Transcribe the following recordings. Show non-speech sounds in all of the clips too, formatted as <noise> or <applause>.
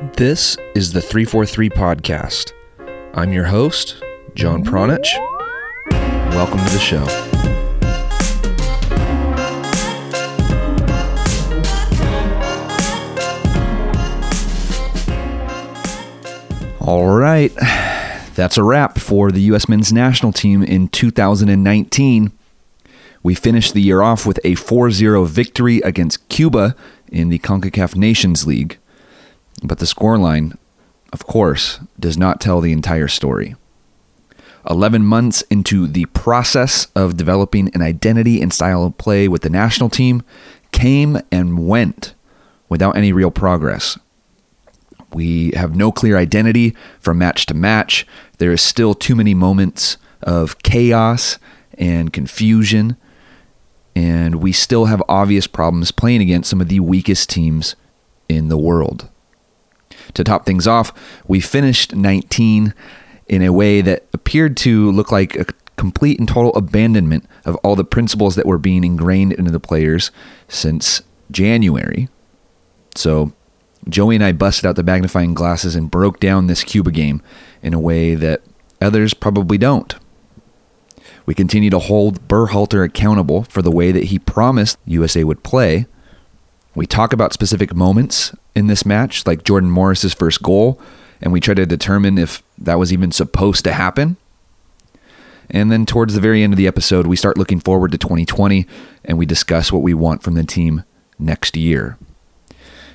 This is the 343 Podcast. I'm your host, John Pranjic. Welcome to the show. All right, that's a wrap for the U.S. men's national team in 2019. We finished the year off with a 4 0 victory against Cuba in the CONCACAF Nations League. But the scoreline, of course, does not tell the entire story. 11 months into the process of developing an identity and style of play with the national team came and went without any real progress. We have no clear identity from match to match. There is still too many moments of chaos and confusion, and we still have obvious problems playing against some of the weakest teams in the world. To top things off, we finished 19 in a way that appeared to look like a complete and total abandonment of all the principles that were being ingrained into the players since January. So, Joey and I busted out the magnifying glasses and broke down this Cuba game in a way that others probably don't. We continue to hold Berhalter accountable for the way that he promised USA would play. We talk about specific moments in this match, like Jordan Morris's first goal, and we try to determine if that was even supposed to happen. And then towards the very end of the episode, we start looking forward to 2020 and we discuss what we want from the team next year.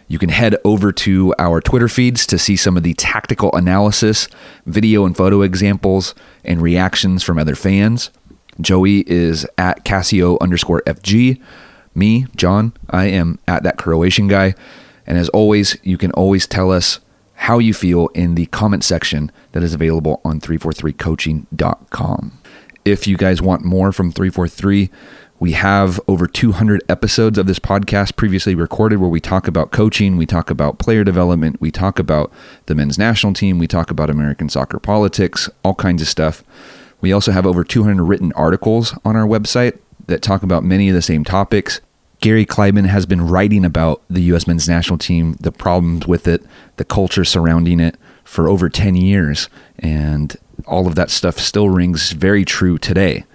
You can head over to our Twitter feeds to see some of the tactical analysis, video and photo examples, and reactions from other fans. Joey is at Cassio underscore FG. Me, John, I am at that Croatian guy. And as always, you can always tell us how you feel in the comment section that is available on 343coaching.com. If you guys want more from 343, we have over 200 episodes of this podcast previously recorded where we talk about coaching, we talk about player development, we talk about the men's national team, we talk about American soccer politics, all kinds of stuff. We also have over 200 written articles on our website that talk about many of the same topics. Gary Kleiban has been writing about the U.S. men's national team, the problems with it, the culture surrounding it for over 10 years. And all of that stuff still rings very true today.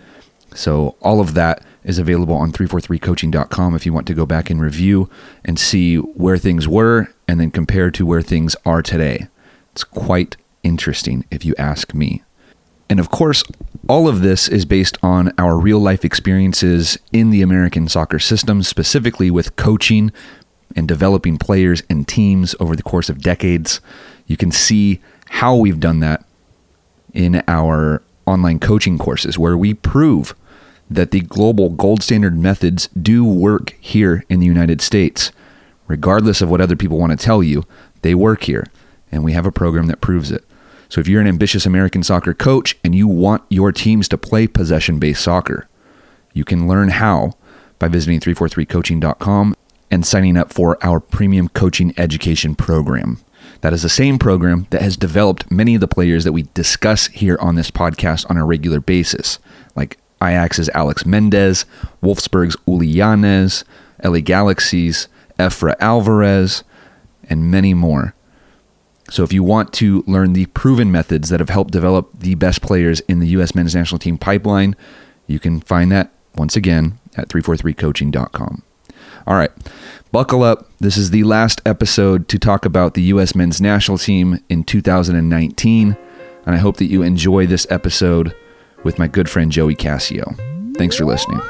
So, all of that is available on 343coaching.com if you want to go back and review and see where things were and then compare to where things are today. It's quite interesting if you ask me. And of course, all of this is based on our real life experiences in the American soccer system, specifically with coaching and developing players and teams over the course of decades. You can see how we've done that in our online coaching courses, where we prove that the global gold standard methods do work here in the United States. Regardless of what other people want to tell you, they work here. And we have a program that proves it. So if you're an ambitious American soccer coach and you want your teams to play possession based soccer, you can learn how by visiting 343coaching.com and signing up for our premium coaching education program. That is the same program that has developed many of the players that we discuss here on this podcast on a regular basis, like Ajax's Alex Mendez, Wolfsburg's Uly Llanez, LA Galaxy's Efra Alvarez, and many more. So if you want to learn the proven methods that have helped develop the best players in the U.S. men's national team pipeline, you can find that once again at 343coaching.com. All right, buckle up. This is the last episode to talk about the U.S. men's national team in 2019. And I hope that you enjoy this episode with my good friend Joey Cassio. Thanks for listening.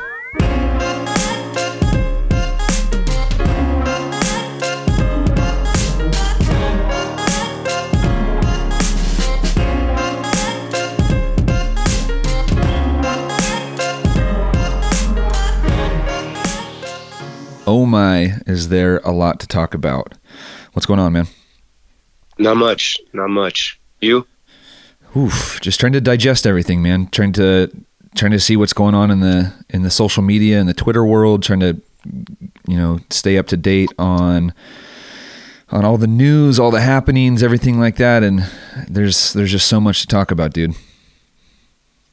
Oh my, is there a lot to talk about? What's going on, man? Not much. Not much. You? Oof, just trying to digest everything, man. Trying to trying to see what's going on in the in the social media and the Twitter world. Trying to you know stay up to date on on all the news, all the happenings, everything like that. And there's there's just so much to talk about, dude.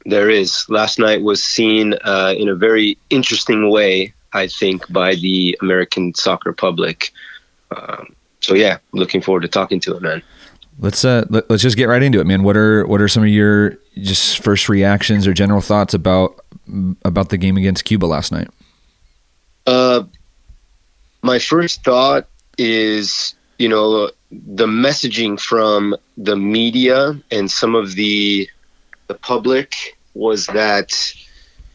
There is. Last night was seen uh, in a very interesting way, I think, by the American soccer public. Um, so yeah, looking forward to talking to him, man. Let's uh let, us just get right into it, man. What are what are some of your just first reactions or general thoughts about about the game against Cuba last night? Uh, my first thought is you know the messaging from the media and some of the the public was that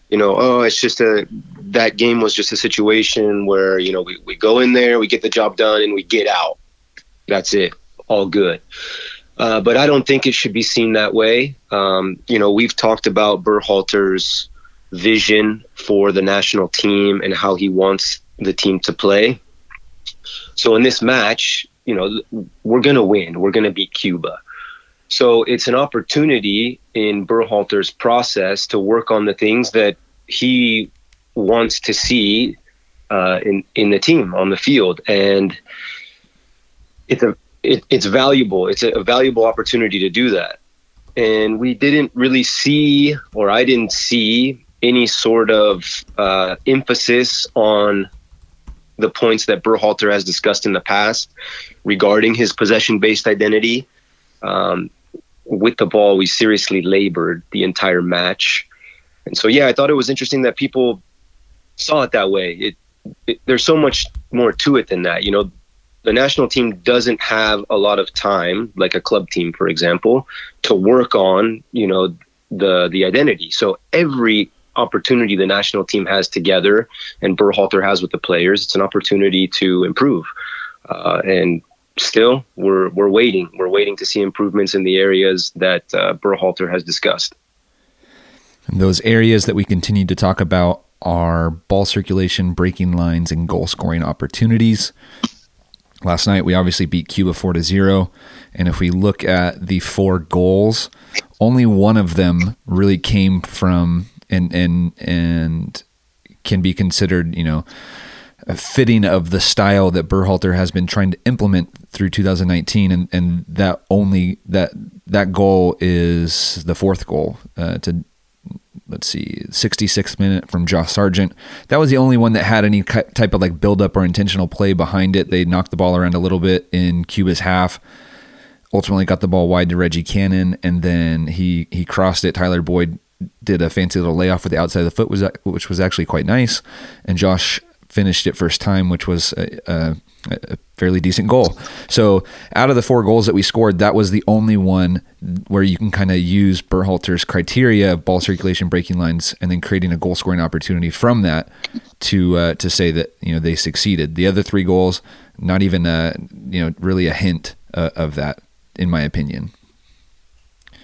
you know oh it's just a that game was just a situation where you know we, we go in there we get the job done and we get out that's it all good uh, but I don't think it should be seen that way. Um, you know, we've talked about Berhalter's vision for the national team and how he wants the team to play. So in this match, you know, we're going to win. We're going to beat Cuba. So it's an opportunity in Berhalter's process to work on the things that he wants to see uh, in in the team on the field, and it's a it, it's valuable. It's a, a valuable opportunity to do that, and we didn't really see, or I didn't see any sort of uh, emphasis on the points that Berhalter has discussed in the past regarding his possession-based identity. Um, with the ball, we seriously labored the entire match, and so yeah, I thought it was interesting that people saw it that way. It, it, there's so much more to it than that. You know, the national team doesn't have a lot of time, like a club team, for example, to work on you know the the identity. So every opportunity the national team has together and Berhalter has with the players, it's an opportunity to improve. Uh, and still, we're we're waiting. We're waiting to see improvements in the areas that uh, Berhalter has discussed. And those areas that we continue to talk about are ball circulation, breaking lines, and goal scoring opportunities. Last night we obviously beat Cuba four to zero, and if we look at the four goals, only one of them really came from and and and can be considered, you know, a fitting of the style that Berhalter has been trying to implement through 2019, and and that only that that goal is the fourth goal uh, to let's see 66th minute from Josh Sargent. That was the only one that had any type of like build up or intentional play behind it. They knocked the ball around a little bit in Cuba's half. Ultimately got the ball wide to Reggie Cannon and then he he crossed it. Tyler Boyd did a fancy little layoff with the outside of the foot, was which was actually quite nice. And Josh finished it first time, which was a, a, a, fairly decent goal. So out of the four goals that we scored, that was the only one where you can kind of use Berhalter's criteria of ball circulation, breaking lines, and then creating a goal scoring opportunity from that to uh, to say that you know they succeeded. The other three goals, not even a, you know really a hint uh, of that, in my opinion.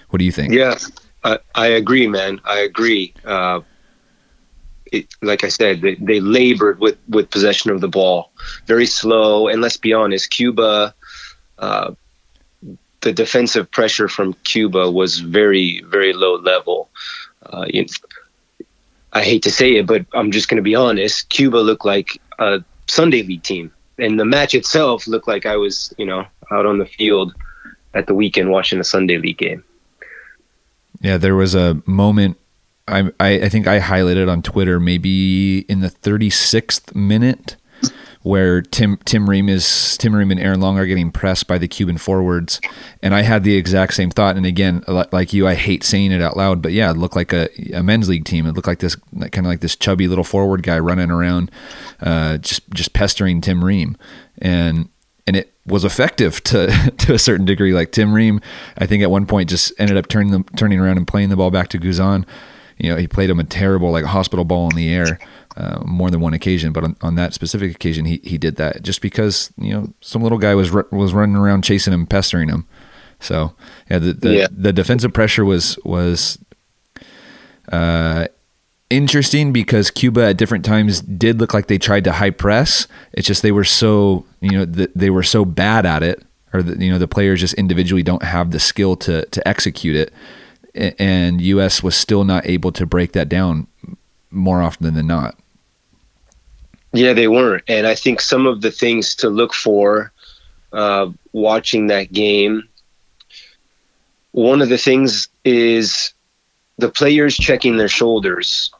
What do you think? Yeah. I, I agree, man. I agree. Uh, it, like I said, they, they, labored with, with possession of the ball, very slow. And let's be honest, Cuba, uh, the defensive pressure from Cuba was very, very low level. Uh, you I hate to say it, but I'm just going to be honest. Cuba looked like a Sunday league team, and the match itself looked like I was, you know, out on the field at the weekend watching a Sunday league game. Yeah, there was a moment. I, I think I highlighted on Twitter maybe in the 36th minute where Tim Tim Ream is Tim Ream and Aaron Long are getting pressed by the Cuban forwards, and I had the exact same thought. And again, like you, I hate saying it out loud, but yeah, it looked like a, a men's league team. It looked like this kind of like this chubby little forward guy running around, uh, just just pestering Tim Ream, and and it was effective to <laughs> to a certain degree. Like Tim Ream, I think at one point just ended up turning the turning around and playing the ball back to Guzan. You know, he played him a terrible like hospital ball in the air uh, more than one occasion, but on, on, that specific occasion, he he did that just because you know some little guy was was running around chasing him, pestering him. So yeah, the the, yeah. the defensive pressure was was. Uh, interesting because Cuba at different times did look like they tried to high press. It's just they were so you know they were so bad at it, or the, you know the players just individually don't have the skill to to execute it, and U.S. was still not able to break that down more often than not. Yeah, they weren't, and I think some of the things to look for uh, watching that game. One of the things is the players checking their shoulders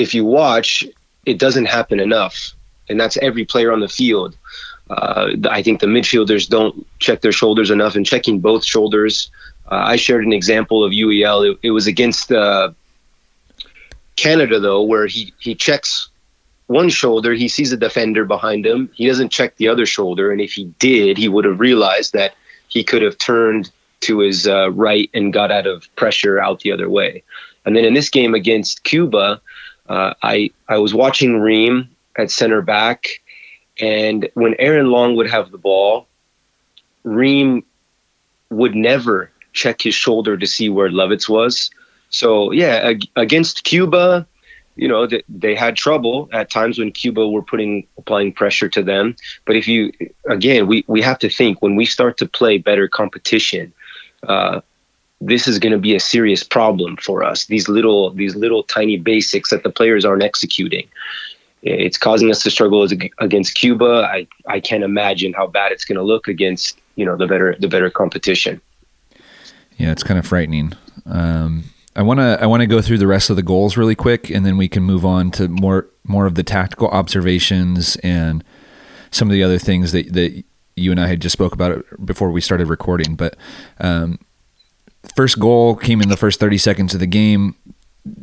if you watch, it doesn't happen enough, and that's every player on the field. Uh, I think the midfielders don't check their shoulders enough, and checking both shoulders. Uh, I shared an example of Yueill. It, it was against uh, Canada, though, where he, he checks one shoulder, he sees a defender behind him. He doesn't check the other shoulder, and if he did, he would have realized that he could have turned to his uh, right and got out of pressure out the other way. And then in this game against Cuba, uh, I I was watching Ream at center back, and when Aaron Long would have the ball, Ream would never check his shoulder to see where Lovitz was. So yeah, against Cuba, you know they, they had trouble at times when Cuba were putting applying pressure to them. But if you again, we we have to think when we start to play better competition. Uh, this is going to be a serious problem for us. These little, these little tiny basics that the players aren't executing. It's causing us to struggle against Cuba. I, I can't imagine how bad it's going to look against you know the better the better competition. Yeah, it's kind of frightening. Um, I want to I want to go through the rest of the goals really quick, and then we can move on to more more of the tactical observations and some of the other things that that you and I had just spoke about before we started recording. But um, first goal came in the first 30 seconds of the game.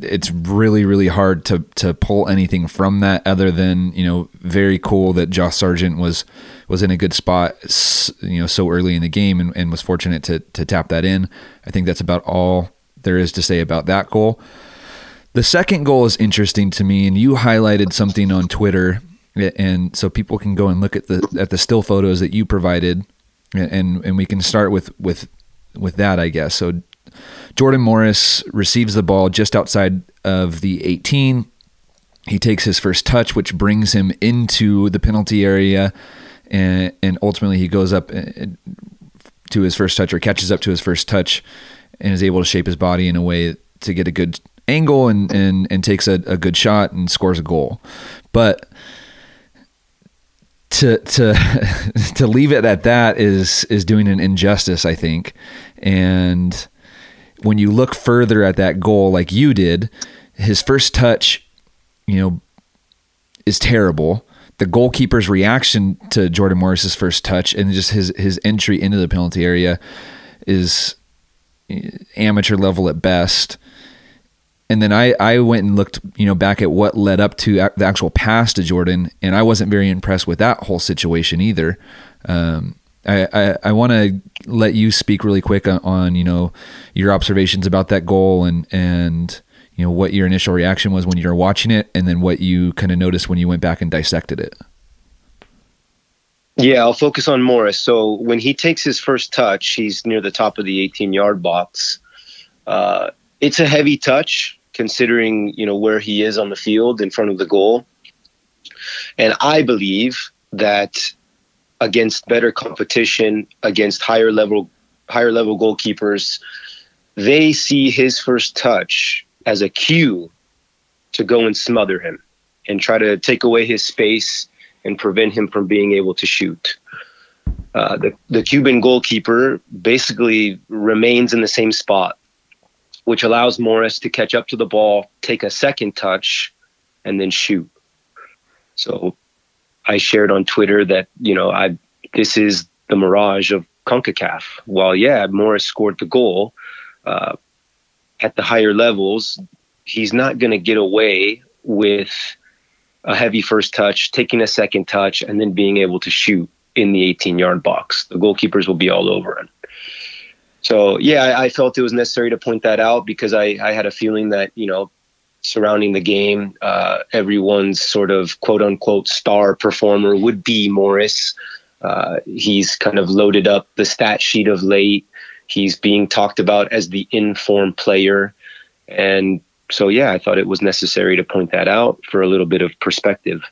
It's really, really hard to to pull anything from that other than you know very cool that Josh Sargent was was in a good spot you know so early in the game and, and was fortunate to to tap that in. I think that's about all there is to say about that goal. The second goal is interesting to me, and you highlighted something on Twitter, and so people can go and look at the at the still photos that you provided, and and we can start with with with that, I guess. So Jordan Morris receives the ball just outside of the 18. He takes his first touch, which brings him into the penalty area, and, and ultimately he goes up uh, to his first touch or catches up to his first touch and is able to shape his body in a way to get a good angle and and, and takes a, a good shot and scores a goal. But to to <laughs> to leave it at that is is doing an injustice, I think. And when you look further at that goal, like you did, his first touch, you know, is terrible. The goalkeeper's reaction to Jordan Morris's first touch and just his his entry into the penalty area is amateur level at best and then I, I went and looked you know back at what led up to the actual pass to Jordan, and I wasn't very impressed with that whole situation either. Um, I, I, want to let you speak really quick on, on, you know your observations about that goal and and you know what your initial reaction was when you were watching it, and then what you kind of noticed when you went back and dissected it. Yeah, I'll focus on Morris. So when he takes his first touch, he's near the top of the 18 yard box. Uh, it's a heavy touch considering you know where he is on the field in front of the goal. And I believe that against better competition, against higher level higher level goalkeepers, they see his first touch as a cue to go and smother him and try to take away his space and prevent him from being able to shoot. Uh, the, the Cuban goalkeeper basically remains in the same spot which allows Morris to catch up to the ball, take a second touch, and then shoot. So I shared on Twitter that, you know, I this is the mirage of CONCACAF. While, yeah, Morris scored the goal uh, at the higher levels, he's not going to get away with a heavy first touch, taking a second touch, and then being able to shoot in the 18 yard box. The goalkeepers will be all over him so yeah, I, I, felt it was necessary to point that out because I, I had a feeling that you know surrounding the game, uh, everyone's sort of quote unquote star performer would be Morris. Uh, he's kind of loaded up the stat sheet of late. He's being talked about as the informed player, and so yeah, I thought it was necessary to point that out for a little bit of perspective.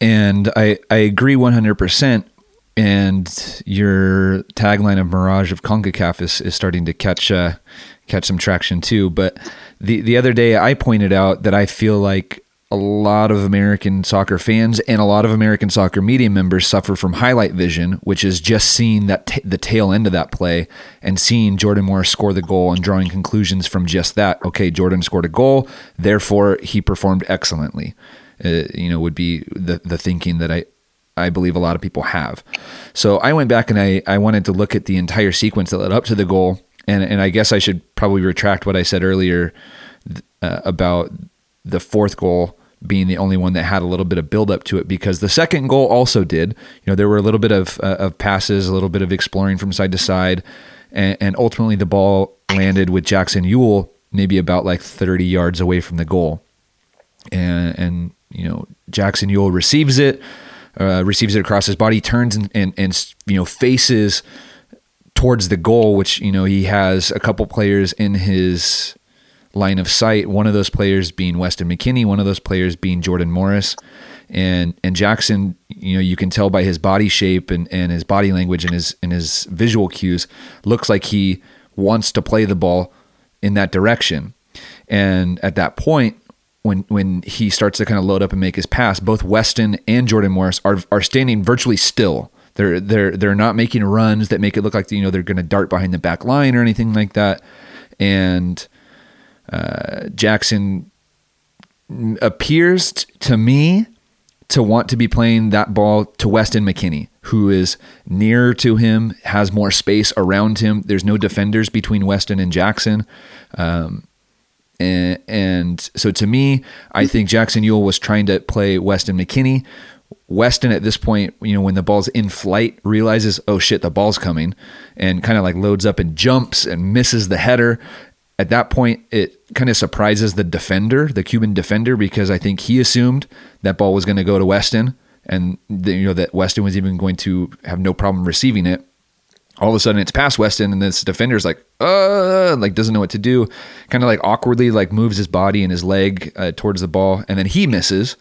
And I I agree one hundred percent and your tagline of Mirage of CONCACAF is, is starting to catch uh, catch some traction too. But the the other day I pointed out that I feel like a lot of American soccer fans and a lot of American soccer media members suffer from highlight vision, which is just seeing that t- the tail end of that play and seeing Jordan Morris score the goal and drawing conclusions from just that. Okay, Jordan scored a goal, therefore he performed excellently. Uh, you know, would be the the thinking that I I believe a lot of people have. So I went back and I, I wanted to look at the entire sequence that led up to the goal. And, and I guess I should probably retract what I said earlier uh, about the fourth goal being the only one that had a little bit of buildup to it because the second goal also did. You know, there were a little bit of, uh, of passes, a little bit of exploring from side to side, and, and ultimately the ball landed with Jackson Yueill maybe about like 30 yards away from the goal. And, and you know, Jackson Yueill receives it, uh, receives it across his body, turns and, and, and, you know, faces towards the goal, which, you know, he has a couple players in his line of sight. One of those players being Weston McKennie, one of those players being Jordan Morris. And and Jackson, you know, you can tell by his body shape and, and his body language and his and his visual cues, looks like he wants to play the ball in that direction. And at that point, when when he starts to kind of load up and make his pass, both Weston and Jordan Morris are are standing virtually still. They're they're they're not making runs that make it look like you know they're going to dart behind the back line or anything like that. And uh, Jackson appears t- to me to want to be playing that ball to Weston McKennie, who is nearer to him, has more space around him. There's no defenders between Weston and Jackson. Um, and, and, so to me, I think Jackson Yueill was trying to play Weston McKennie. Weston at this point, you know, when the ball's in flight, realizes, oh shit, the ball's coming, and kind of like loads up and jumps and misses the header at that point, it kind of surprises the defender, the Cuban defender, because I think he assumed that ball was going to go to Weston, and the, you know that Weston was even going to have no problem receiving it. All of a sudden, it's past Weston, and this defender's like, uh, like doesn't know what to do, kind of like awkwardly like moves his body and his leg uh, towards the ball, and then he misses,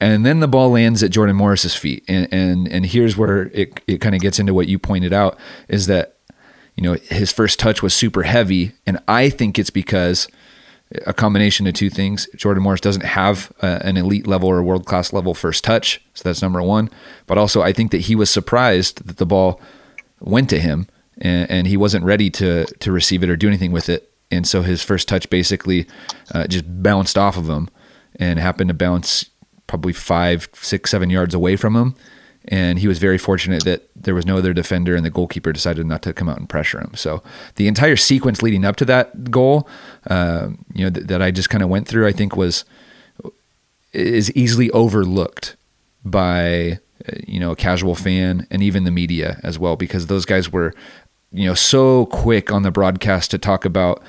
and then the ball lands at Jordan Morris's feet, and and and here's where it it kind of gets into what you pointed out is that you know, his first touch was super heavy. And I think it's because a combination of two things. Jordan Morris doesn't have uh, an elite level or world class level first touch. So that's number one. But also, I think that he was surprised that the ball went to him and, and he wasn't ready to, to receive it or do anything with it. And so his first touch basically uh, just bounced off of him and happened to bounce probably five, six, seven yards away from him and he was very fortunate that there was no other defender and the goalkeeper decided not to come out and pressure him so the entire sequence leading up to that goal uh, you know th- that i just kind of went through i think was is easily overlooked by you know a casual fan and even the media as well because those guys were you know so quick on the broadcast to talk about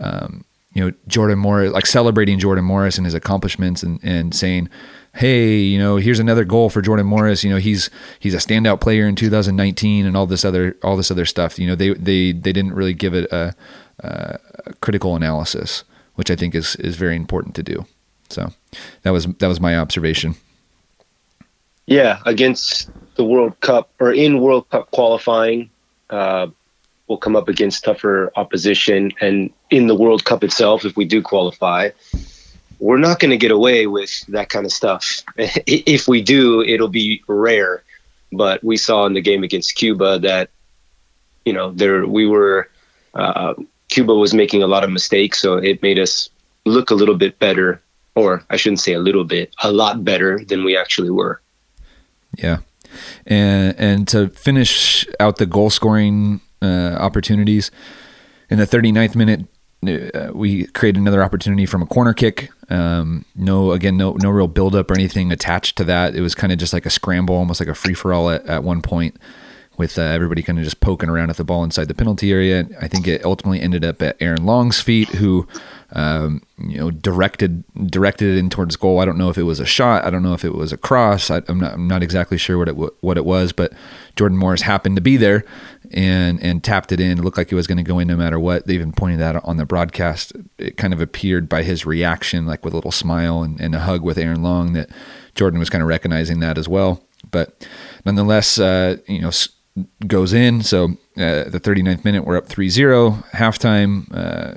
um, you know Jordan Morris like celebrating Jordan Morris and his accomplishments and, and saying hey, you know, here's another goal for Jordan Morris. You know, he's he's a standout player in 2019 and all this other all this other stuff. You know, they they they didn't really give it a, a critical analysis, which I think is is very important to do. So that was that was my observation. Yeah, against the World Cup or in World Cup qualifying, uh, we'll come up against tougher opposition, and in the World Cup itself, if we do qualify, we're not going to get away with that kind of stuff. <laughs> if we do, it'll be rare. But we saw in the game against Cuba that, you know, there we were. Uh, Cuba was making a lot of mistakes, so it made us look a little bit better, or I shouldn't say a little bit, a lot better than we actually were. Yeah, and and to finish out the goal scoring uh, opportunities in the 39th minute, uh, we created another opportunity from a corner kick. Um, no, again, no, no real buildup or anything attached to that. It was kind of just like a scramble, almost like a free for all at, at one point, with uh, everybody kind of just poking around at the ball inside the penalty area. I think it ultimately ended up at Aaron Long's feet, who um, you know directed directed it in towards goal. I don't know if it was a shot. I don't know if it was a cross. I, am not I'm not exactly sure what it what it was, but Jordan Morris happened to be there and and tapped it in. It looked like it was going to go in no matter what. They even pointed that on the broadcast. It kind of appeared by his reaction, like with a little smile and, and a hug with Aaron Long, that Jordan was kind of recognizing that as well. But nonetheless, uh, you know, goes in. So uh, the 39th minute, we're up 3-0 halftime. Uh,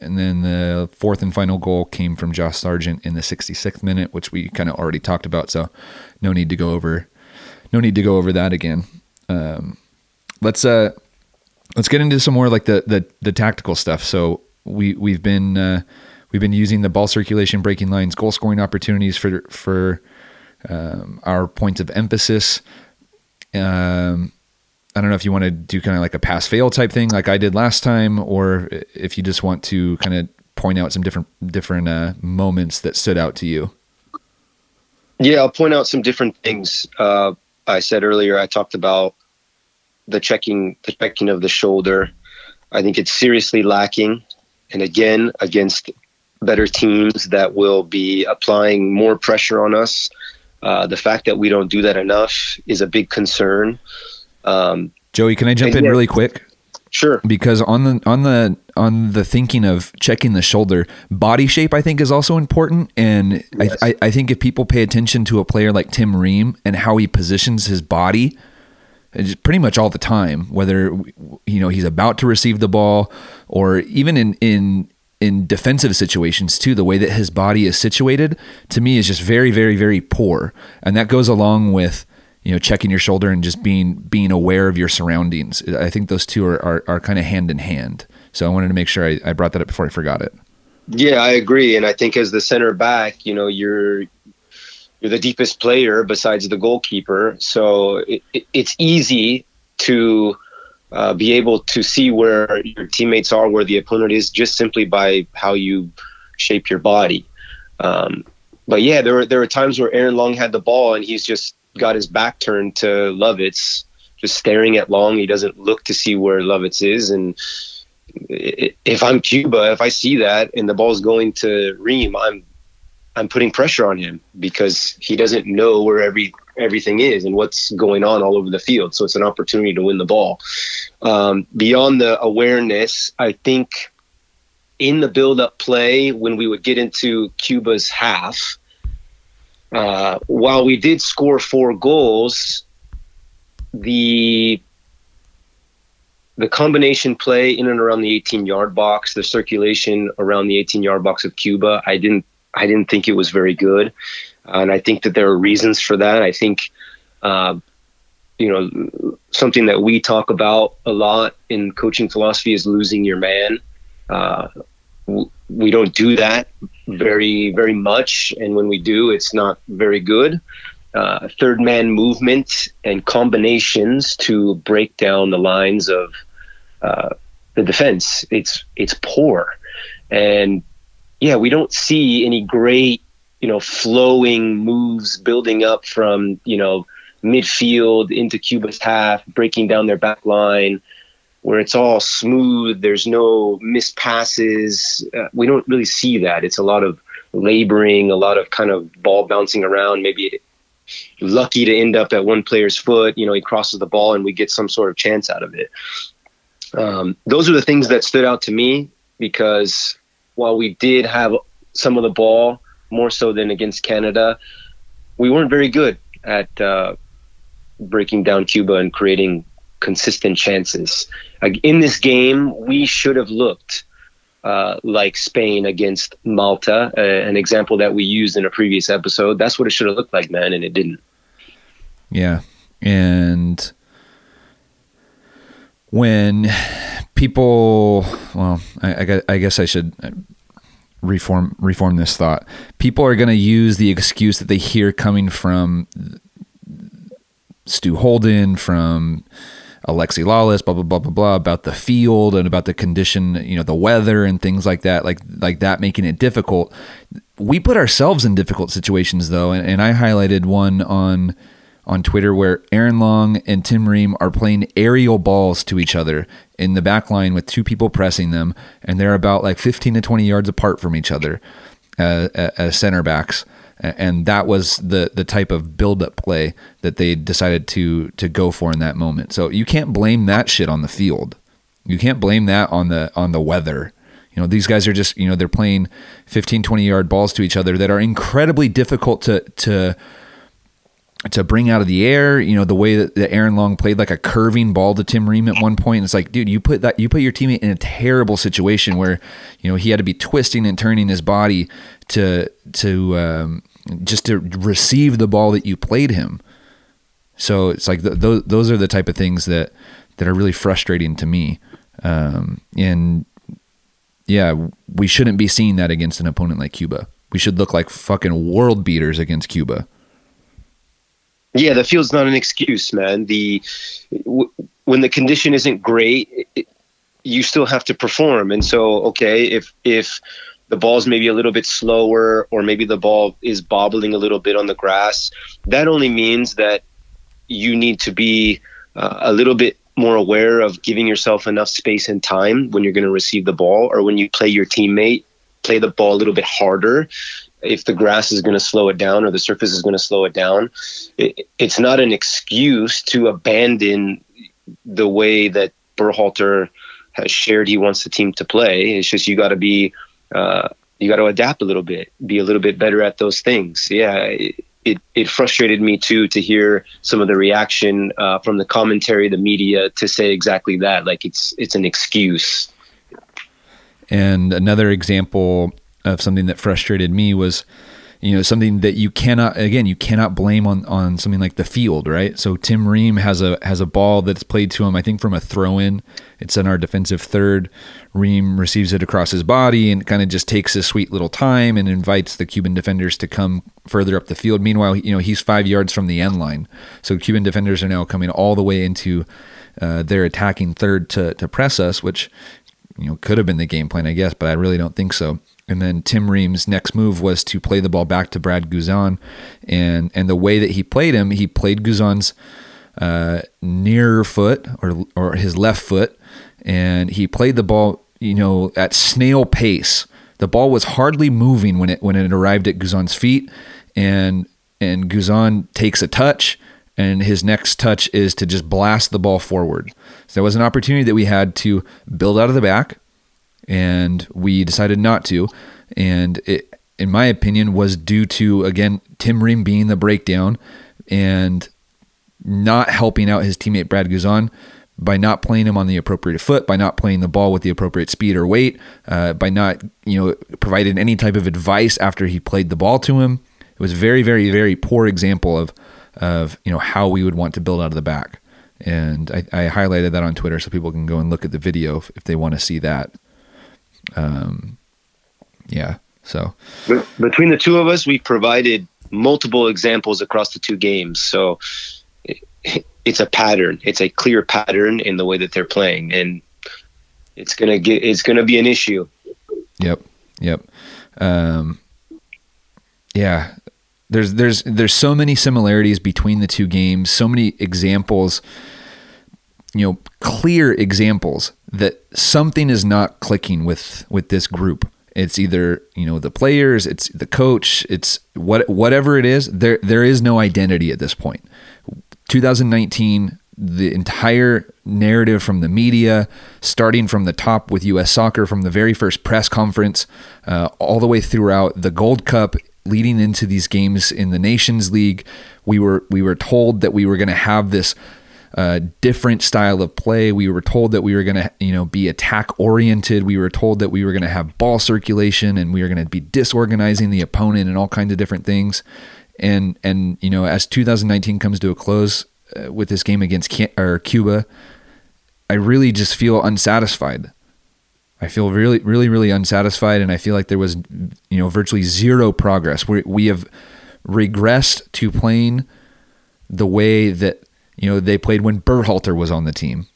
and then the fourth and final goal came from Josh Sargent in the 66th minute, which we kind of already talked about. So no need to go over, no need to go over that again. Um, let's uh, let's get into some more like the the, the tactical stuff. So we we've been uh, we've been using the ball circulation, breaking lines, goal scoring opportunities for for um, our points of emphasis. Um, I don't know if you want to do kind of like a pass fail type thing, like I did last time, or if you just want to kind of point out some different different uh, moments that stood out to you. Yeah, I'll point out some different things. Uh, I said earlier, I talked about the checking, the checking of the shoulder. I think it's seriously lacking, and again, against better teams that will be applying more pressure on us. Uh, the fact that we don't do that enough is a big concern. Um, Joey, can I jump in really quick? Sure. Because on the on the on the thinking of checking the shoulder, body shape I think is also important. And yes. I, I, I think if people pay attention to a player like Tim Ream and how he positions his body, pretty much all the time, whether you know he's about to receive the ball or even in in in defensive situations too, the way that his body is situated to me is just very very very poor, and that goes along with you know checking your shoulder and just being being aware of your surroundings. I think those two are are, are kind of hand in hand. So i wanted to make sure I, I brought that up before i forgot it. Yeah i agree. And i think as the center back you know you're you're the deepest player besides the goalkeeper. So it, it, it's easy to uh, be able to see where your teammates are where the opponent is just simply by how you shape your body um, but yeah, there were there were times where Aaron Long had the ball and he's just got his back turned to Lovitz, just staring at Long. He doesn't look to see where Lovitz is. And if I'm Cuba, if I see that and the ball's going to Ream, I'm I'm putting pressure on him because he doesn't know where every everything is and what's going on all over the field. So it's an opportunity to win the ball. Um, beyond the awareness, I think in the build-up play when we would get into Cuba's half, uh, while we did score four goals, the the combination play in and around the 18 yard box, the circulation around the 18 yard box of Cuba, I didn't I didn't think it was very good, and I think that there are reasons for that. I think. Uh, you know, something that we talk about a lot in coaching philosophy is losing your man. Uh, we don't do that very very much, and when we do, it's not very good. Uh, third man movement and combinations to break down the lines of uh, the defense. It's it's poor, and yeah, we don't see any great you know flowing moves building up from you know midfield into Cuba's half, breaking down their back line where it's all smooth. There's no missed passes. Uh, we don't really see that. It's a lot of laboring, a lot of kind of ball bouncing around. Maybe lucky to end up at one player's foot. You know, he crosses the ball and we get some sort of chance out of it. Um, those are the things that stood out to me because while we did have some of the ball more so than against Canada, we weren't very good at uh, breaking down Cuba and creating consistent chances. in this game, we should have looked uh, like Spain against Malta, uh, an example that we used in a previous episode. That's what it should have looked like, man, and it didn't. Yeah. And when people, well, I, I guess I should reform reform this thought. People are going to use the excuse that they hear coming from Stu Holden, from Alexi Lalas, blah blah blah blah blah about the field and about the condition, you know, the weather and things like that, like like that making it difficult. We put ourselves in difficult situations though, and, and I highlighted one on on Twitter where Aaron Long and Tim Ream are playing aerial balls to each other in the back line with two people pressing them, and they're about like 15 to 20 yards apart from each other uh, as center backs and that was the the type of build up play that they decided to to go for in that moment. So you can't blame that shit on the field. You can't blame that on the on the weather. You know, these guys are just, you know, they're playing 15 20 yard balls to each other that are incredibly difficult to to to bring out of the air, you know, the way that, that Aaron Long played like a curving ball to Tim Ream at one point. It's like, dude, you put that you put your teammate in a terrible situation where, you know, he had to be twisting and turning his body to to um, just to receive the ball that you played him. So it's like th- those those are the type of things that that are really frustrating to me. Um, and yeah, we shouldn't be seeing that against an opponent like Cuba. We should look like fucking world beaters against Cuba. Yeah, the field's not an excuse, man. The w- when the condition isn't great, it, you still have to perform. And so, okay, if if the ball's maybe a little bit slower, or maybe the ball is bobbling a little bit on the grass, that only means that you need to be uh, a little bit more aware of giving yourself enough space and time when you're going to receive the ball, or when you play your teammate, play the ball a little bit harder if the grass is going to slow it down or the surface is going to slow it down. It, it's not an excuse to abandon the way that Berhalter has shared he wants the team to play. It's just you got to be uh, you got to adapt a little bit, be a little bit better at those things. Yeah. It, it, it frustrated me too to hear some of the reaction uh, from the commentary, the media, to say exactly that. Like it's it's an excuse. And another example of something that frustrated me was you know something that you cannot again you cannot blame on on something like the field right? So tim ream has a has a ball that's played to him i think from a throw in it's in our defensive third. Ream receives it across his body and kind of just takes his sweet little time and invites the cuban defenders to come further up the field. Meanwhile you know he's five yards from the end line. So cuban defenders are now coming all the way into uh, their attacking third to to press us which you know could have been the game plan i guess but i really don't think so and then Tim Ream's next move was to play the ball back to Brad Guzan, and and the way that he played him, he played Guzan's uh, near foot or or his left foot, and he played the ball, you know, at snail pace. The ball was hardly moving when it when it arrived at Guzan's feet, and and Guzan takes a touch, and his next touch is to just blast the ball forward. So that was an opportunity that we had to build out of the back and we decided not to. And it, in my opinion, was due to again Tim Ream being the breakdown and not helping out his teammate Brad Guzan by not playing him on the appropriate foot, by not playing the ball with the appropriate speed or weight, uh, by not you know providing any type of advice after he played the ball to him. It was very, very, very poor example of of you know how we would want to build out of the back. And I, I highlighted that on Twitter so people can go and look at the video if, if they want to see that. Um, yeah. So between the two of us, we provided multiple examples across the two games. So it's a pattern. It's a clear pattern in the way that they're playing, and it's gonna get. It's gonna be an issue. Yep. Yep. Um, yeah. There's there's there's so many similarities between the two games. So many examples you know clear examples that something is not clicking with with this group. It's either you know the players it's the coach it's what whatever it is there there is no identity at this point. 2019 the entire narrative from the media starting from the top with US soccer from the very first press conference uh, all the way throughout the Gold Cup leading into these games in the Nations League we were we were told that we were going to have this a different style of play. We were told that we were going to, you know, be attack oriented. We were told that we were going to have ball circulation and we were going to be disorganizing the opponent and all kinds of different things. And and you know, as 2019 comes to a close uh, with this game against or Cuba, I really just feel unsatisfied. I feel really, really, really unsatisfied, and I feel like there was, you know, virtually zero progress. We we have regressed to playing the way that you know, they played when Berhalter was on the team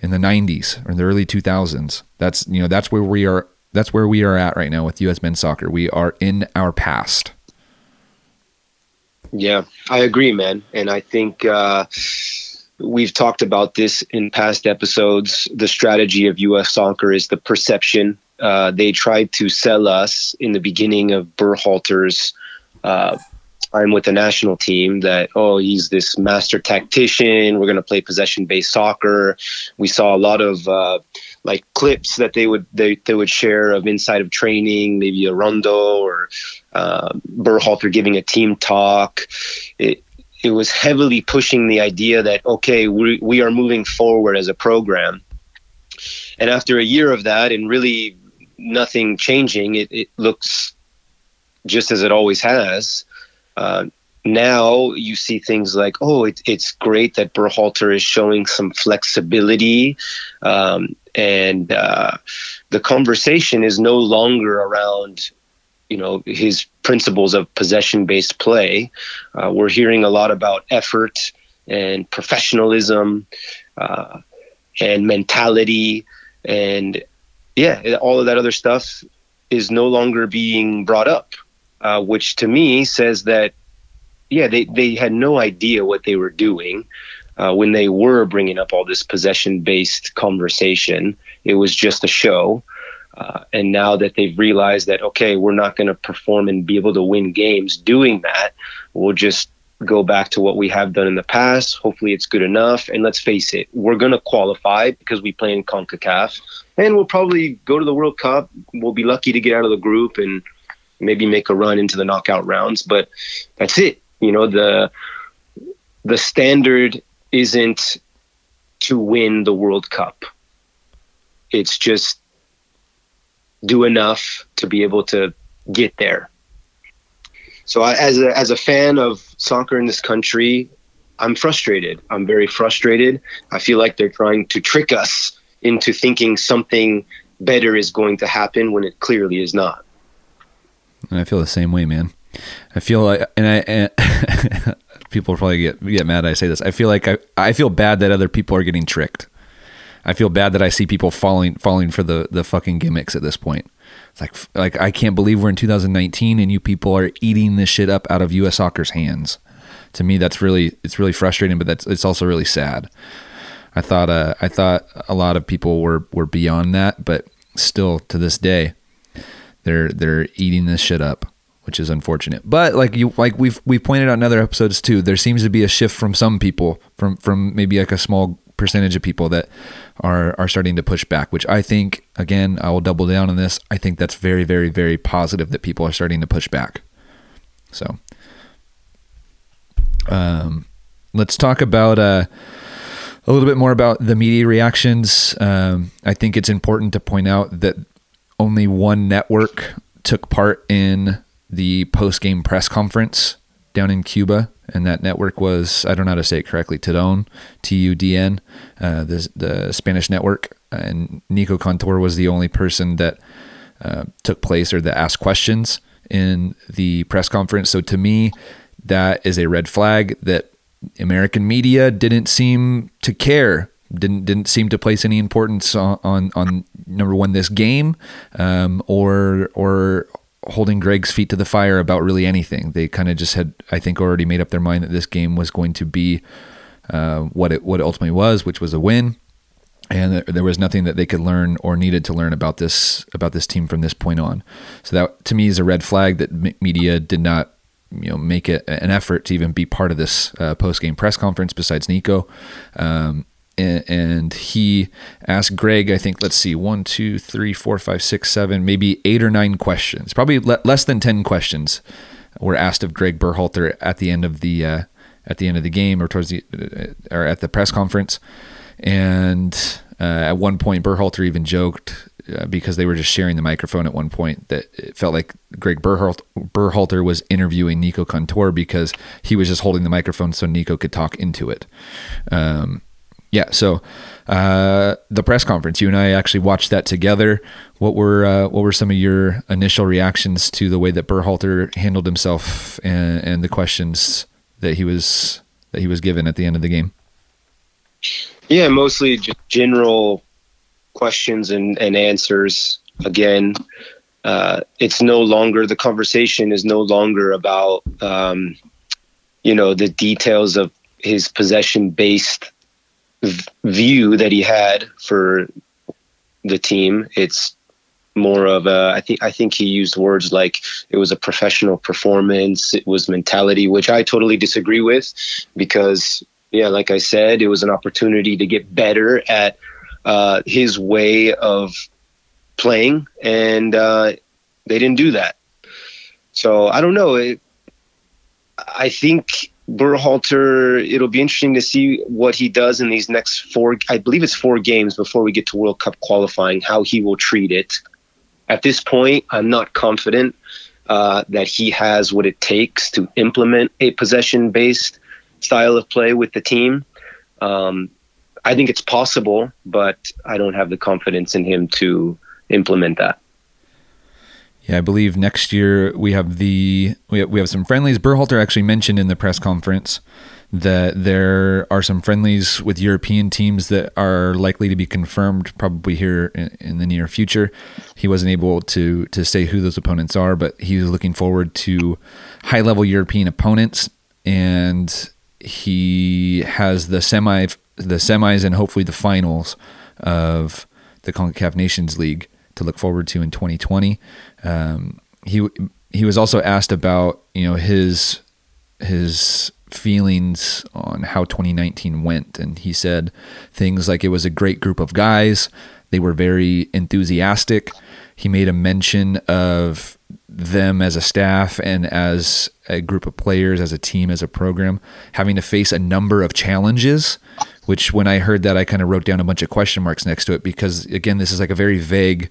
in the 90s or in the early 2000s. That's, you know, that's where we are that's where we are at right now with US men's soccer. We are in our past. Yeah, I agree, man. And I think uh, we've talked about this in past episodes. The strategy of US soccer is the perception. Uh, they tried to sell us in the beginning of Berhalter's uh, time with the national team that oh he's this master tactician. We're going to play possession based soccer. We saw a lot of uh, like clips that they would they, they would share of inside of training maybe a rondo or uh, Berhalter giving a team talk. It, it was heavily pushing the idea that okay we, we are moving forward as a program. And after a year of that and really nothing changing it, it looks just as it always has uh, now you see things like, oh, it, it's great that Berhalter is showing some flexibility, um, and uh, the conversation is no longer around you know his principles of possession based play. Uh, we're hearing a lot about effort and professionalism uh, and mentality and yeah, all of that other stuff is no longer being brought up, uh, which to me says that yeah, they they had no idea what they were doing. Uh, when they were bringing up all this possession based conversation. It was just a show. Uh, and now that they've realized that, okay, we're not going to perform and be able to win games doing that, we'll just go back to what we have done in the past. Hopefully, it's good enough. And let's face it, we're going to qualify because we play in CONCACAF. And we'll probably go to the World Cup. We'll be lucky to get out of the group and maybe make a run into the knockout rounds. But that's it. You know, the the standard isn't to win the World Cup. It's just do enough to be able to get there. So I, as a, as a fan of soccer in this country, I'm frustrated. I'm very frustrated. I feel like they're trying to trick us into thinking something better is going to happen when it clearly is not. And I feel the same way, man. I feel like, and I, and <laughs> people probably get get mad. I say this. I feel like I, I feel bad that other people are getting tricked. I feel bad that I see people falling falling for the the fucking gimmicks at this point. It's like like I can't believe we're in 2019 and you people are eating this shit up out of U.S. soccer's hands. To me, that's really it's really frustrating, but that's it's also really sad. I thought uh, I thought a lot of people were were beyond that, but still to this day, they're they're eating this shit up, which is unfortunate. But like you like we've we pointed out in other episodes too, there seems to be a shift from some people from from maybe like a small percentage of people that are are starting to push back, which I think again I will double down on this. I think that's very very very positive that people are starting to push back. So, um, let's talk about uh, a little bit more about the media reactions. Um, I think it's important to point out that only one network took part in the post game press conference down in Cuba and that network was I don't know how to say it correctly. Tudon, T U D N, uh, the the Spanish network, and Nico Cantor was the only person that uh, took place or that asked questions in the press conference. So to me, that is a red flag that American media didn't seem to care. Didn't didn't seem to place any importance on on, on number one this game, um, or or holding Greg's feet to the fire about really anything. They kind of just had, I think, already made up their mind that this game was going to be uh, what it what it ultimately was, which was a win. And there was nothing that they could learn or needed to learn about this about this team from this point on. So that to me is a red flag that media did not you know make it an effort to even be part of this uh, post game press conference. Besides Nico, um, and he asked Greg, I think, let's see, one, two, three, four, five, six, seven, maybe eight or nine questions, probably le- less than 10 questions were asked of Greg Berhalter at the end of the, uh, at the end of the game or towards the, uh, or at the press conference. And uh, at one point, Berhalter even joked uh, because they were just sharing the microphone at one point that it felt like Greg Berhalter, Berhalter was interviewing Nico Cantor because he was just holding the microphone so Nico could talk into it. Um, yeah, so uh, the press conference, you and I actually watched that together. What were uh, what were some of your initial reactions to the way that Berhalter handled himself and, and the questions that he was that he was given at the end of the game? Yeah, mostly just general questions and, and answers. Again, uh, it's no longer the conversation is no longer about um, you know the details of his possession based view that he had for the team. It's more of a I think I think he used words like it was a professional performance, it was mentality, which I totally disagree with because yeah, like I said, it was an opportunity to get better at uh, his way of playing, and uh, they didn't do that. So I don't know. It, I think Berhalter, it'll be interesting to see what he does in these next four, I believe it's four games before we get to World Cup qualifying, how he will treat it. At this point, I'm not confident uh, that he has what it takes to implement a possession based style of play with the team. Um, I think it's possible, but I don't have the confidence in him to implement that. Yeah, I believe next year we have the we have, we have some friendlies. Berhalter actually mentioned in the press conference that there are some friendlies with European teams that are likely to be confirmed probably here in, in, the near future. He wasn't able to to say who those opponents are, but he was looking forward to high level European opponents, and he has the semi the semis and hopefully the finals of the CONCACAF Nations League to look forward to in 2020. Um, he he was also asked about you know his his feelings on how 2019 went, and he said things like it was a great group of guys. They were very enthusiastic. He made a mention of them as a staff and as a group of players, as a team, as a program, having to face a number of challenges. Which, when I heard that, I kind of wrote down a bunch of question marks next to it because, again, this is like a very vague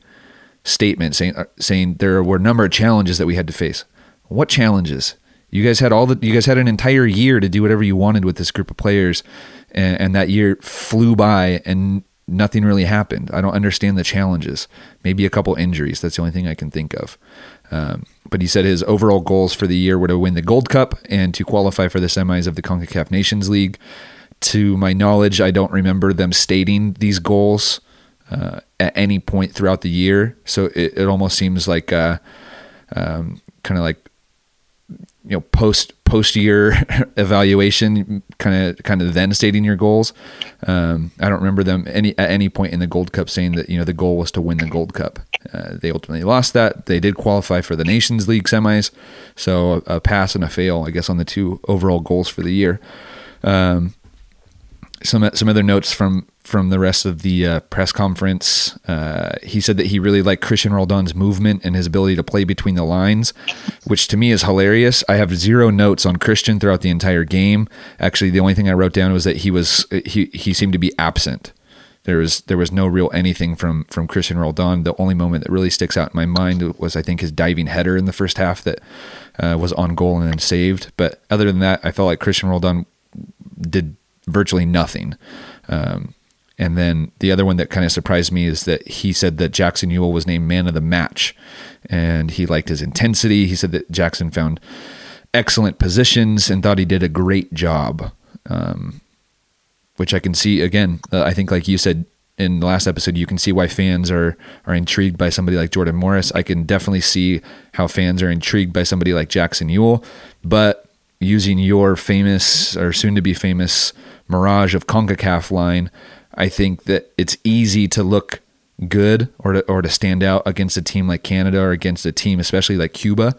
statement saying uh, saying there were a number of challenges that we had to face. What challenges? You guys had all the you guys had an entire year to do whatever you wanted with this group of players, and, and that year flew by and nothing really happened. I don't understand the challenges. Maybe a couple injuries. That's the only thing I can think of. Um, but he said his overall goals for the year were to win the Gold Cup and to qualify for the semis of the CONCACAF Nations League. To my knowledge, I don't remember them stating these goals uh, at any point throughout the year. So it, it almost seems like uh, um, kind of like you know post post year <laughs> evaluation kind of kind of then stating your goals. Um, i don't remember them any at any point in the gold cup saying that you know the goal was to win the gold cup. Uh, they ultimately lost that. They did qualify for the nations league semis. So a, a pass and a fail i guess on the two overall goals for the year. Um, some some other notes from from the rest of the uh, press conference. Uh, he said that he really liked Cristian Roldan's movement and his ability to play between the lines, which to me is hilarious. I have zero notes on Cristian throughout the entire game. Actually, the only thing I wrote down was that he was he he seemed to be absent. There was there was no real anything from from Cristian Roldan. The only moment that really sticks out in my mind was I think his diving header in the first half that uh, was on goal and then saved. But other than that, I felt like Cristian Roldan did virtually nothing. Um, and then the other one that kind of surprised me is that he said that Jackson Yueill was named man of the match, and he liked his intensity. He said that Jackson found excellent positions and thought he did a great job, um, which I can see again. Uh, I think, like you said in the last episode, you can see why fans are are intrigued by somebody like Jordan Morris. I can definitely see how fans are intrigued by somebody like Jackson Yueill. but using your famous or soon to be famous mirage of CONCACAF line, I think that it's easy to look good or to, or to stand out against a team like Canada or against a team especially like Cuba.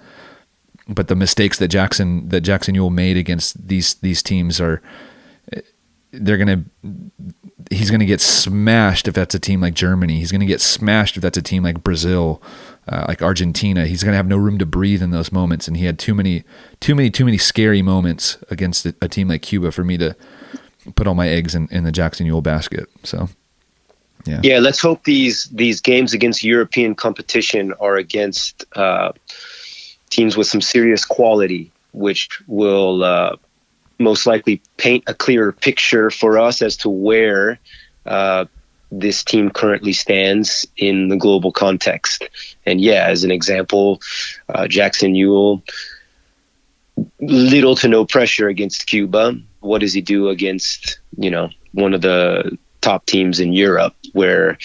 But the mistakes that Jackson that Jackson Yueill made against these these teams are they're gonna he's gonna get smashed if that's a team like Germany. He's gonna get smashed if that's a team like Brazil, uh, like Argentina. He's gonna have no room to breathe in those moments, and he had too many, too many, too many scary moments against a, a team like Cuba for me to put all my eggs in, in the Jackson Yueill basket. So, yeah. Yeah. Let's hope these these games against European competition are against uh, teams with some serious quality, which will uh, most likely paint a clearer picture for us as to where uh, this team currently stands in the global context. And yeah, as an example, uh, Jackson Yueill little to no pressure against Cuba what does he do against you know one of the top teams in Europe where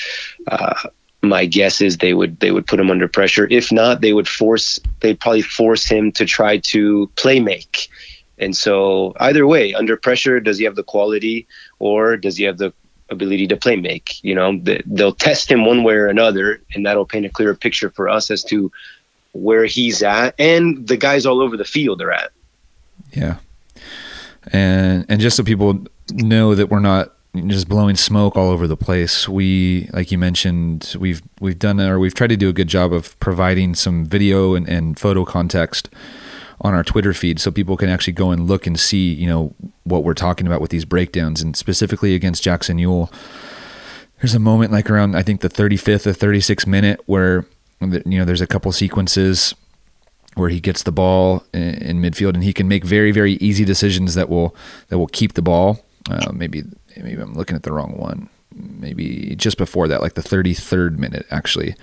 uh, my guess is they would they would put him under pressure. If not, they would force they'd probably force him to try to play make. And so either way, under pressure, does he have the quality or does he have the ability to play make? You know, they'll test him one way or another, and that'll paint a clearer picture for us as to where he's at and the guys all over the field are at. Yeah, and and just so people know that we're not just blowing smoke all over the place. We, like you mentioned, we've we've done or we've tried to do a good job of providing some video and, and photo context on our Twitter feed so people can actually go and look and see, you know, what we're talking about with these breakdowns and specifically against Jackson Yueill. There's a moment like around I think the 35th or 36th minute where you know there's a couple sequences where he gets the ball in, in, midfield and he can make very very easy decisions that will that will keep the ball. Uh, maybe maybe I'm looking at the wrong one. maybe just before that, like the 33rd minute actually.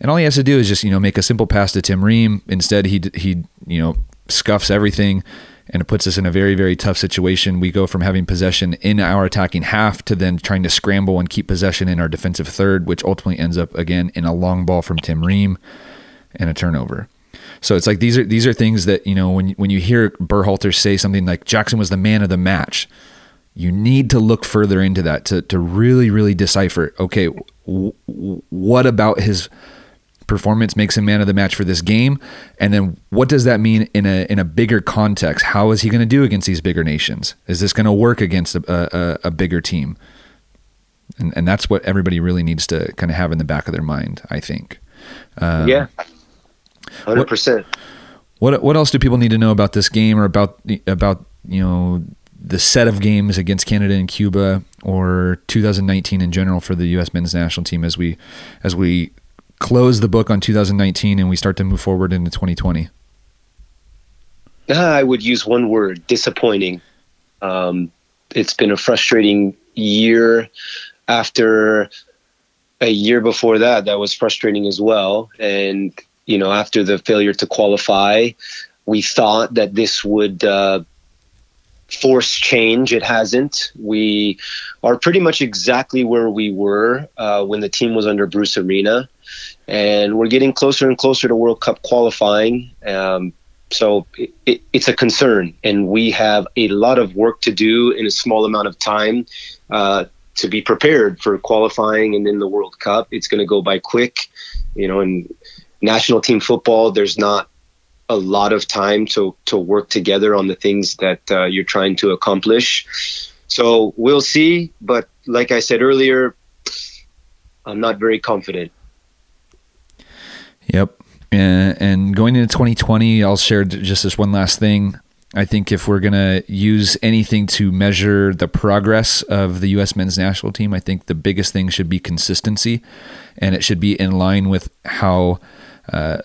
And all he has to do is just you know make a simple pass to Tim Ream. Instead, he he you know scuffs everything, and it puts us in a very very tough situation. We go from having possession in our attacking half to then trying to scramble and keep possession in our defensive third, which ultimately ends up again in a long ball from Tim Ream and a turnover. So it's like these are these are things that you know when when you hear Berhalter say something like Jackson was the man of the match, you need to look further into that to to really really decipher. Okay, w- what about his performance makes him man of the match for this game, and then what does that mean in a in a bigger context? How is he going to do against these bigger nations? Is this going to work against a, a, a bigger team? And and that's what everybody really needs to kind of have in the back of their mind. I think. Um, yeah, hundred percent. What what else do people need to know about this game or about about you know the set of games against Canada and Cuba or 2019 in general for the U.S. men's national team as we as we close the book on 2019 and we start to move forward into 2020? I would use one word: disappointing. Um, it's been a frustrating year. After a year before that, that was frustrating as well, and you know, after the failure to qualify, we thought that this would uh, force change. It hasn't. We are pretty much exactly where we were uh, when the team was under Bruce Arena, and we're getting closer and closer to World Cup qualifying. Um, so it, it, it's a concern, and we have a lot of work to do in a small amount of time. Uh, to be prepared for qualifying and in the World Cup, it's going to go by quick, you know, and national team football, there's not a lot of time to to work together on the things that uh, you're trying to accomplish. So we'll see. But like I said earlier, I'm not very confident. Yep. And going into 2020, I'll share just this one last thing. I think if we're going to use anything to measure the progress of the U.S. men's national team, I think the biggest thing should be consistency, and it should be in line with how uh,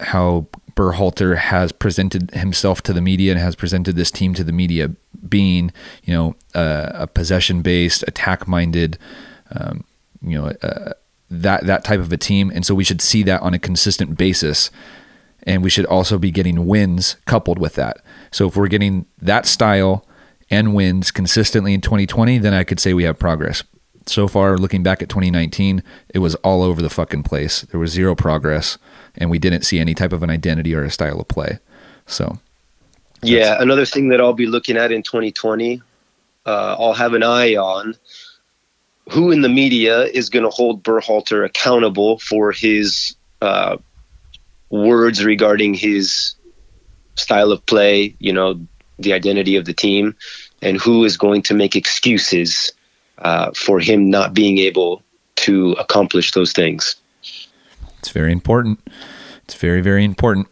how Berhalter has presented himself to the media and has presented this team to the media, being you know uh, a possession based, attack minded, um, you know uh, that that type of a team, and so we should see that on a consistent basis, and we should also be getting wins coupled with that. So if we're getting that style and wins consistently in 2020, then I could say we have progress so far, looking back at 2019, it was all over the fucking place. There was zero progress, and we didn't see any type of an identity or a style of play. So, yeah, another thing that I'll be looking at in 2020, uh, I'll have an eye on who in the media is going to hold Berhalter accountable for his uh, words regarding his style of play, you know, the identity of the team, and who is going to make excuses uh, for him not being able to accomplish those things. It's very important. It's very very important.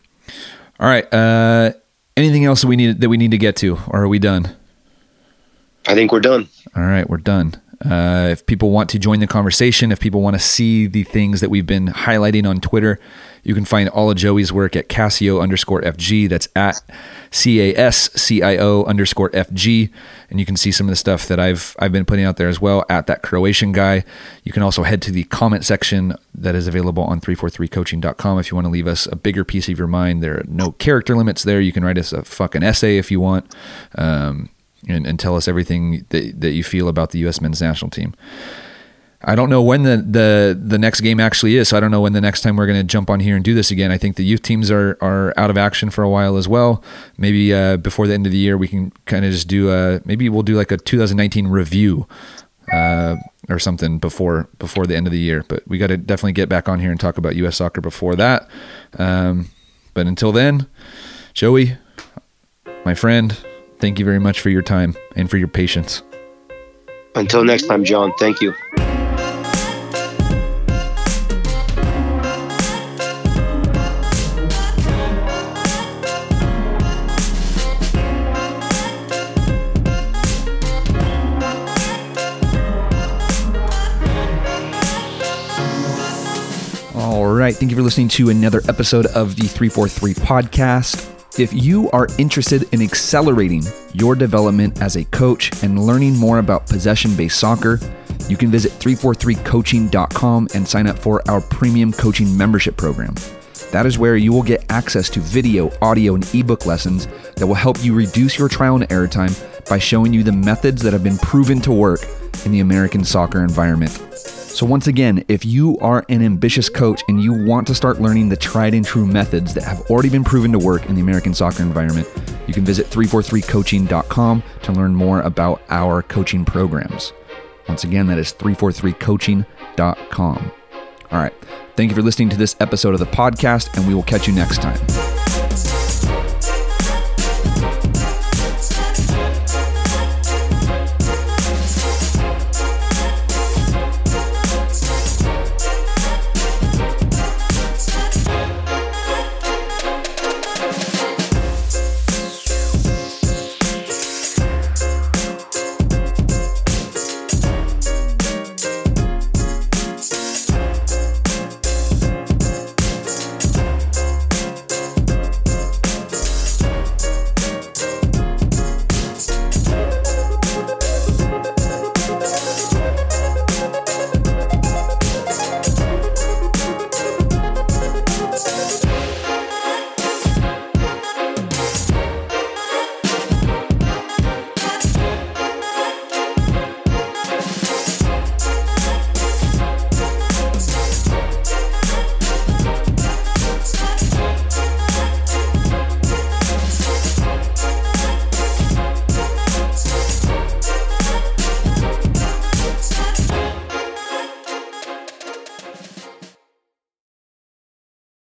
All right. Uh, anything else that we need that we need to get to, or are we done? I think we're done. All right, we're done. Uh, if people want to join the conversation, if people want to see the things that we've been highlighting on Twitter, you can find all of Joey's work at Cascio underscore FG. That's at C A S C I O underscore FG. And you can see some of the stuff that I've I've been putting out there as well at that Croatian guy. You can also head to the comment section that is available on 343coaching.com if you want to leave us a bigger piece of your mind. There are no character limits there. You can write us a fucking essay if you want. Um, and, and tell us everything that, that you feel about the U.S. men's national team. I don't know when the, the, the next game actually is, so I don't know when the next time we're going to jump on here and do this again. I think the youth teams are, are out of action for a while as well. Maybe uh, before the end of the year, we can kind of just do a maybe we'll do like a 2019 review uh, or something before before the end of the year. But we got to definitely get back on here and talk about U.S. soccer before that. Um, but until then, Joey, my friend, Thank you very much for your time and for your patience. Until next time, John, thank you. All right. Thank you for listening to another episode of the 343 podcast. If you are interested in accelerating your development as a coach and learning more about possession based soccer, you can visit 343coaching.com and sign up for our premium coaching membership program. That is where you will get access to video, audio, and ebook lessons that will help you reduce your trial and error time by showing you the methods that have been proven to work in the American soccer environment. So, once again, if you are an ambitious coach and you want to start learning the tried and true methods that have already been proven to work in the American soccer environment, you can visit 343coaching.com to learn more about our coaching programs. Once again, that is 343coaching.com. All right. Thank you for listening to this episode of the podcast, and we will catch you next time.